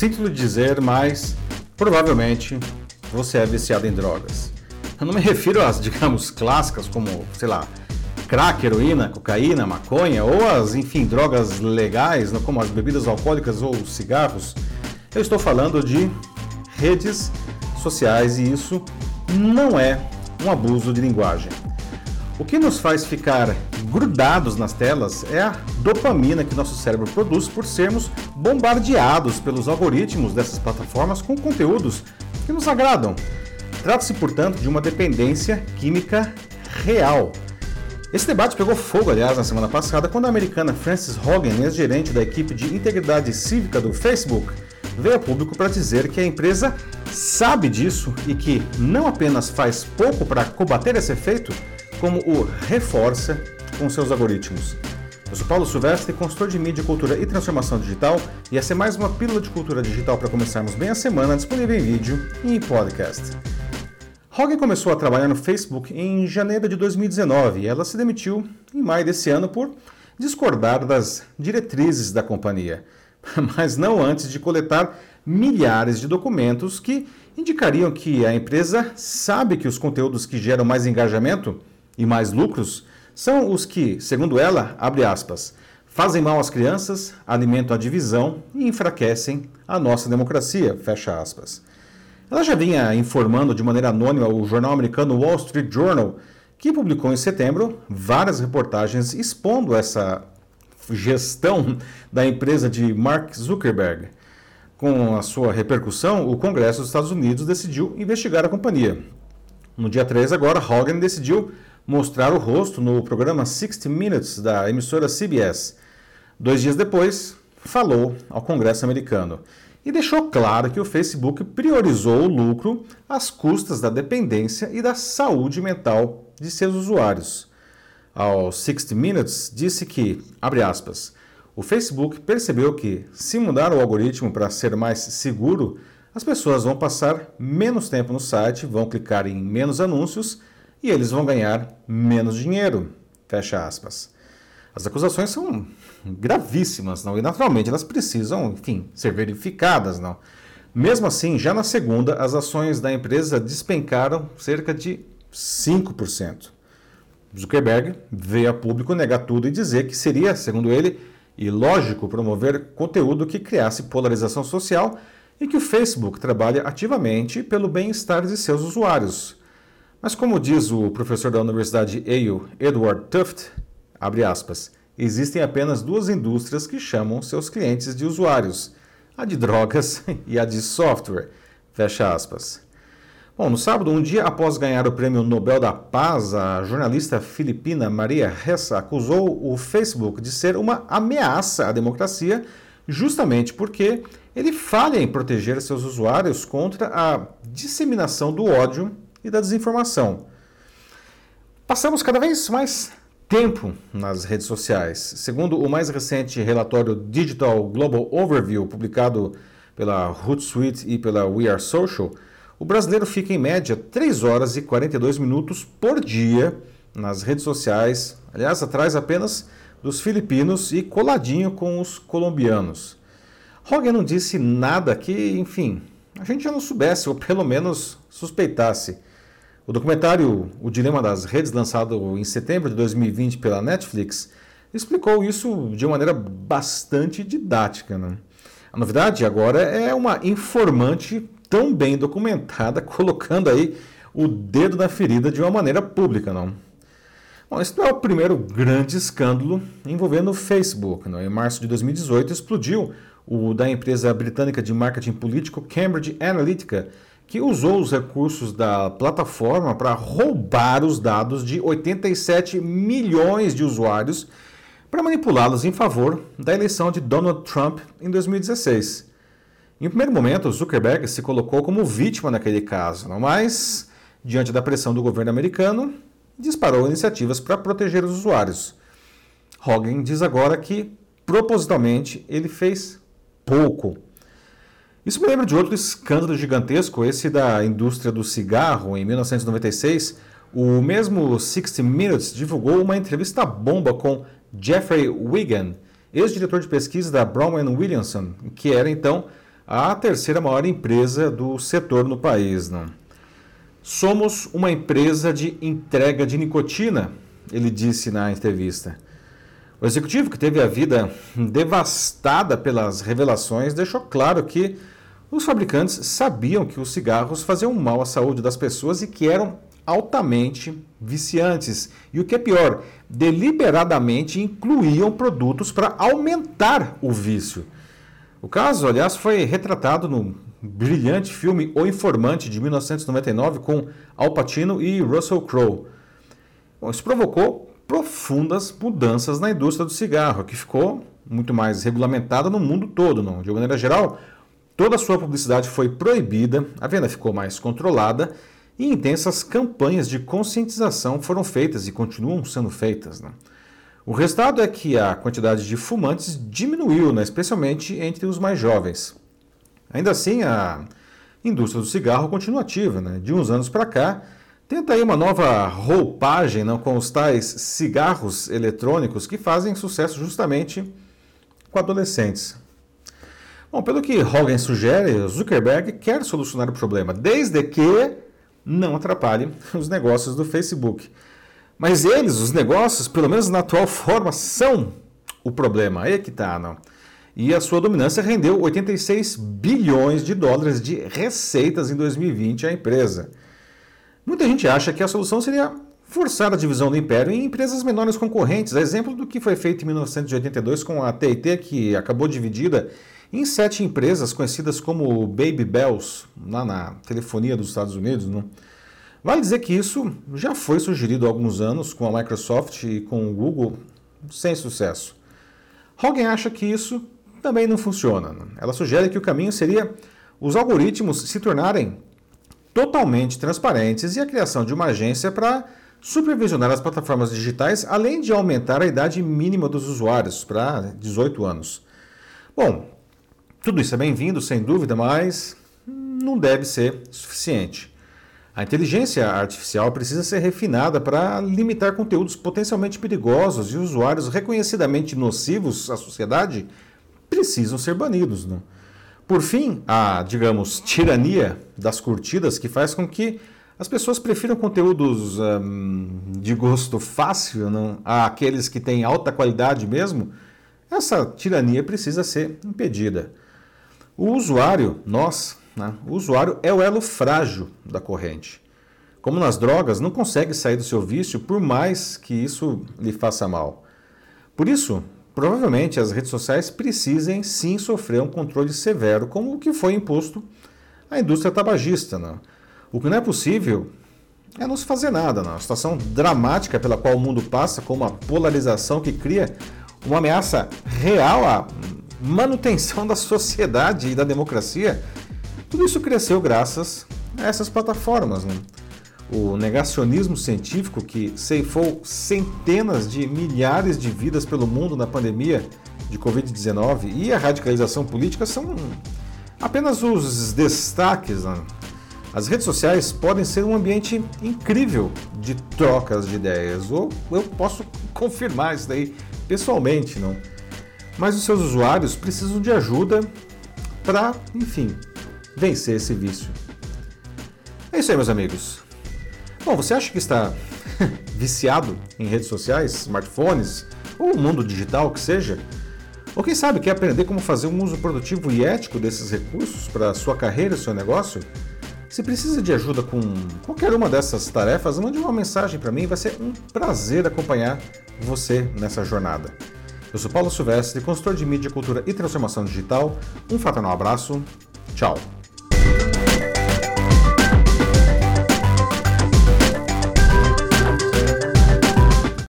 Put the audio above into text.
sinto lhe dizer, mas provavelmente você é viciado em drogas. Eu não me refiro às, digamos, clássicas como, sei lá, crack, heroína, cocaína, maconha ou as, enfim, drogas legais, como as bebidas alcoólicas ou cigarros. Eu estou falando de redes sociais e isso não é um abuso de linguagem. O que nos faz ficar grudados nas telas é a dopamina que nosso cérebro produz por sermos bombardeados pelos algoritmos dessas plataformas com conteúdos que nos agradam. Trata-se, portanto, de uma dependência química real. Esse debate pegou fogo, aliás, na semana passada, quando a americana Frances Hogan, ex-gerente da equipe de integridade cívica do Facebook, veio a público para dizer que a empresa sabe disso e que não apenas faz pouco para combater esse efeito, como o reforça com seus algoritmos. Eu sou Paulo Silvestre, consultor de mídia, cultura e transformação digital, e essa é mais uma pílula de cultura digital para começarmos bem a semana, disponível em vídeo e em podcast. Hogan começou a trabalhar no Facebook em janeiro de 2019 e ela se demitiu em maio desse ano por discordar das diretrizes da companhia, mas não antes de coletar milhares de documentos que indicariam que a empresa sabe que os conteúdos que geram mais engajamento e mais lucros são os que, segundo ela, abre aspas, fazem mal às crianças, alimentam a divisão e enfraquecem a nossa democracia, fecha aspas. Ela já vinha informando de maneira anônima o jornal americano Wall Street Journal, que publicou em setembro várias reportagens expondo essa gestão da empresa de Mark Zuckerberg. Com a sua repercussão, o Congresso dos Estados Unidos decidiu investigar a companhia. No dia 3 agora, Hogan decidiu mostrar o rosto no programa 60 Minutes da emissora CBS. Dois dias depois, falou ao Congresso americano e deixou claro que o Facebook priorizou o lucro às custas da dependência e da saúde mental de seus usuários. Ao 60 Minutes, disse que, abre aspas, o Facebook percebeu que, se mudar o algoritmo para ser mais seguro, as pessoas vão passar menos tempo no site, vão clicar em menos anúncios e eles vão ganhar menos dinheiro. Fecha aspas. As acusações são gravíssimas, não? E naturalmente elas precisam, enfim, ser verificadas, não? Mesmo assim, já na segunda, as ações da empresa despencaram cerca de 5%. Zuckerberg veio a público negar tudo e dizer que seria, segundo ele, ilógico promover conteúdo que criasse polarização social e que o Facebook trabalha ativamente pelo bem-estar de seus usuários. Mas como diz o professor da Universidade Yale, Edward Tuft, abre aspas, existem apenas duas indústrias que chamam seus clientes de usuários, a de drogas e a de software, fecha aspas. Bom, no sábado, um dia após ganhar o Prêmio Nobel da Paz, a jornalista filipina Maria Ressa acusou o Facebook de ser uma ameaça à democracia, justamente porque ele falha em proteger seus usuários contra a disseminação do ódio e da desinformação. Passamos cada vez mais tempo nas redes sociais. Segundo o mais recente relatório Digital Global Overview, publicado pela Hootsuite e pela We Are Social, o brasileiro fica em média 3 horas e 42 minutos por dia nas redes sociais, aliás, atrás apenas dos filipinos e coladinho com os colombianos. Hogan não disse nada que, enfim, a gente já não soubesse, ou pelo menos suspeitasse. O documentário O Dilema das Redes, lançado em setembro de 2020 pela Netflix, explicou isso de maneira bastante didática. Né? A novidade agora é uma informante tão bem documentada, colocando aí o dedo na ferida de uma maneira pública, não? Bom, esse não é o primeiro grande escândalo envolvendo o Facebook. Não? Em março de 2018 explodiu o da empresa britânica de marketing político Cambridge Analytica, que usou os recursos da plataforma para roubar os dados de 87 milhões de usuários para manipulá-los em favor da eleição de Donald Trump em 2016. Em um primeiro momento, Zuckerberg se colocou como vítima naquele caso, mas, diante da pressão do governo americano, disparou iniciativas para proteger os usuários. Hogan diz agora que, propositalmente, ele fez pouco isso me lembra de outro escândalo gigantesco, esse da indústria do cigarro. Em 1996, o mesmo 60 Minutes divulgou uma entrevista bomba com Jeffrey Wigan, ex-diretor de pesquisa da Brown Williamson, que era então a terceira maior empresa do setor no país. Não? Somos uma empresa de entrega de nicotina, ele disse na entrevista. O executivo, que teve a vida devastada pelas revelações, deixou claro que os fabricantes sabiam que os cigarros faziam mal à saúde das pessoas e que eram altamente viciantes. E o que é pior, deliberadamente incluíam produtos para aumentar o vício. O caso, aliás, foi retratado no brilhante filme O Informante de 1999 com Al Pacino e Russell Crowe. Bom, isso provocou profundas mudanças na indústria do cigarro, que ficou muito mais regulamentada no mundo todo. Não? De maneira geral, toda a sua publicidade foi proibida, a venda ficou mais controlada e intensas campanhas de conscientização foram feitas e continuam sendo feitas. Né? O resultado é que a quantidade de fumantes diminuiu, né? especialmente entre os mais jovens. Ainda assim, a indústria do cigarro continua ativa. Né? De uns anos para cá, Tenta aí uma nova roupagem não, com os tais cigarros eletrônicos que fazem sucesso justamente com adolescentes. Bom, pelo que Hogan sugere, Zuckerberg quer solucionar o problema, desde que não atrapalhe os negócios do Facebook. Mas eles, os negócios, pelo menos na atual forma, são o problema. Aí é que tá, não? E a sua dominância rendeu 86 bilhões de dólares de receitas em 2020 à empresa. Muita gente acha que a solução seria forçar a divisão do império em empresas menores concorrentes, a exemplo do que foi feito em 1982 com a TIT, que acabou dividida em sete empresas conhecidas como Baby Bells, lá na telefonia dos Estados Unidos. Não? Vale dizer que isso já foi sugerido há alguns anos com a Microsoft e com o Google, sem sucesso. Hogan acha que isso também não funciona. Ela sugere que o caminho seria os algoritmos se tornarem totalmente transparentes e a criação de uma agência para supervisionar as plataformas digitais, além de aumentar a idade mínima dos usuários para 18 anos. Bom, tudo isso é bem-vindo, sem dúvida, mas não deve ser suficiente. A inteligência artificial precisa ser refinada para limitar conteúdos potencialmente perigosos e usuários reconhecidamente nocivos à sociedade precisam ser banidos. Não? Por fim, a, digamos, tirania das curtidas que faz com que as pessoas prefiram conteúdos de gosto fácil não, àqueles que têm alta qualidade mesmo, essa tirania precisa ser impedida. O usuário, nós, né, o usuário é o elo frágil da corrente. Como nas drogas, não consegue sair do seu vício por mais que isso lhe faça mal. Por isso, Provavelmente as redes sociais precisem sim sofrer um controle severo, como o que foi imposto à indústria tabagista. Né? O que não é possível é não se fazer nada. Né? A situação dramática pela qual o mundo passa, com uma polarização que cria uma ameaça real à manutenção da sociedade e da democracia, tudo isso cresceu graças a essas plataformas. Né? o negacionismo científico que ceifou centenas de milhares de vidas pelo mundo na pandemia de Covid-19 e a radicalização política são apenas os destaques. Né? As redes sociais podem ser um ambiente incrível de trocas de ideias, ou eu posso confirmar isso daí pessoalmente, não? Mas os seus usuários precisam de ajuda para, enfim, vencer esse vício. É isso aí, meus amigos. Bom, você acha que está viciado em redes sociais, smartphones ou mundo digital que seja? Ou quem sabe quer aprender como fazer um uso produtivo e ético desses recursos para sua carreira e seu negócio? Se precisa de ajuda com qualquer uma dessas tarefas, mande uma mensagem para mim, vai ser um prazer acompanhar você nessa jornada. Eu sou Paulo Silvestre, consultor de mídia, cultura e transformação digital. Um fraternal abraço. Tchau.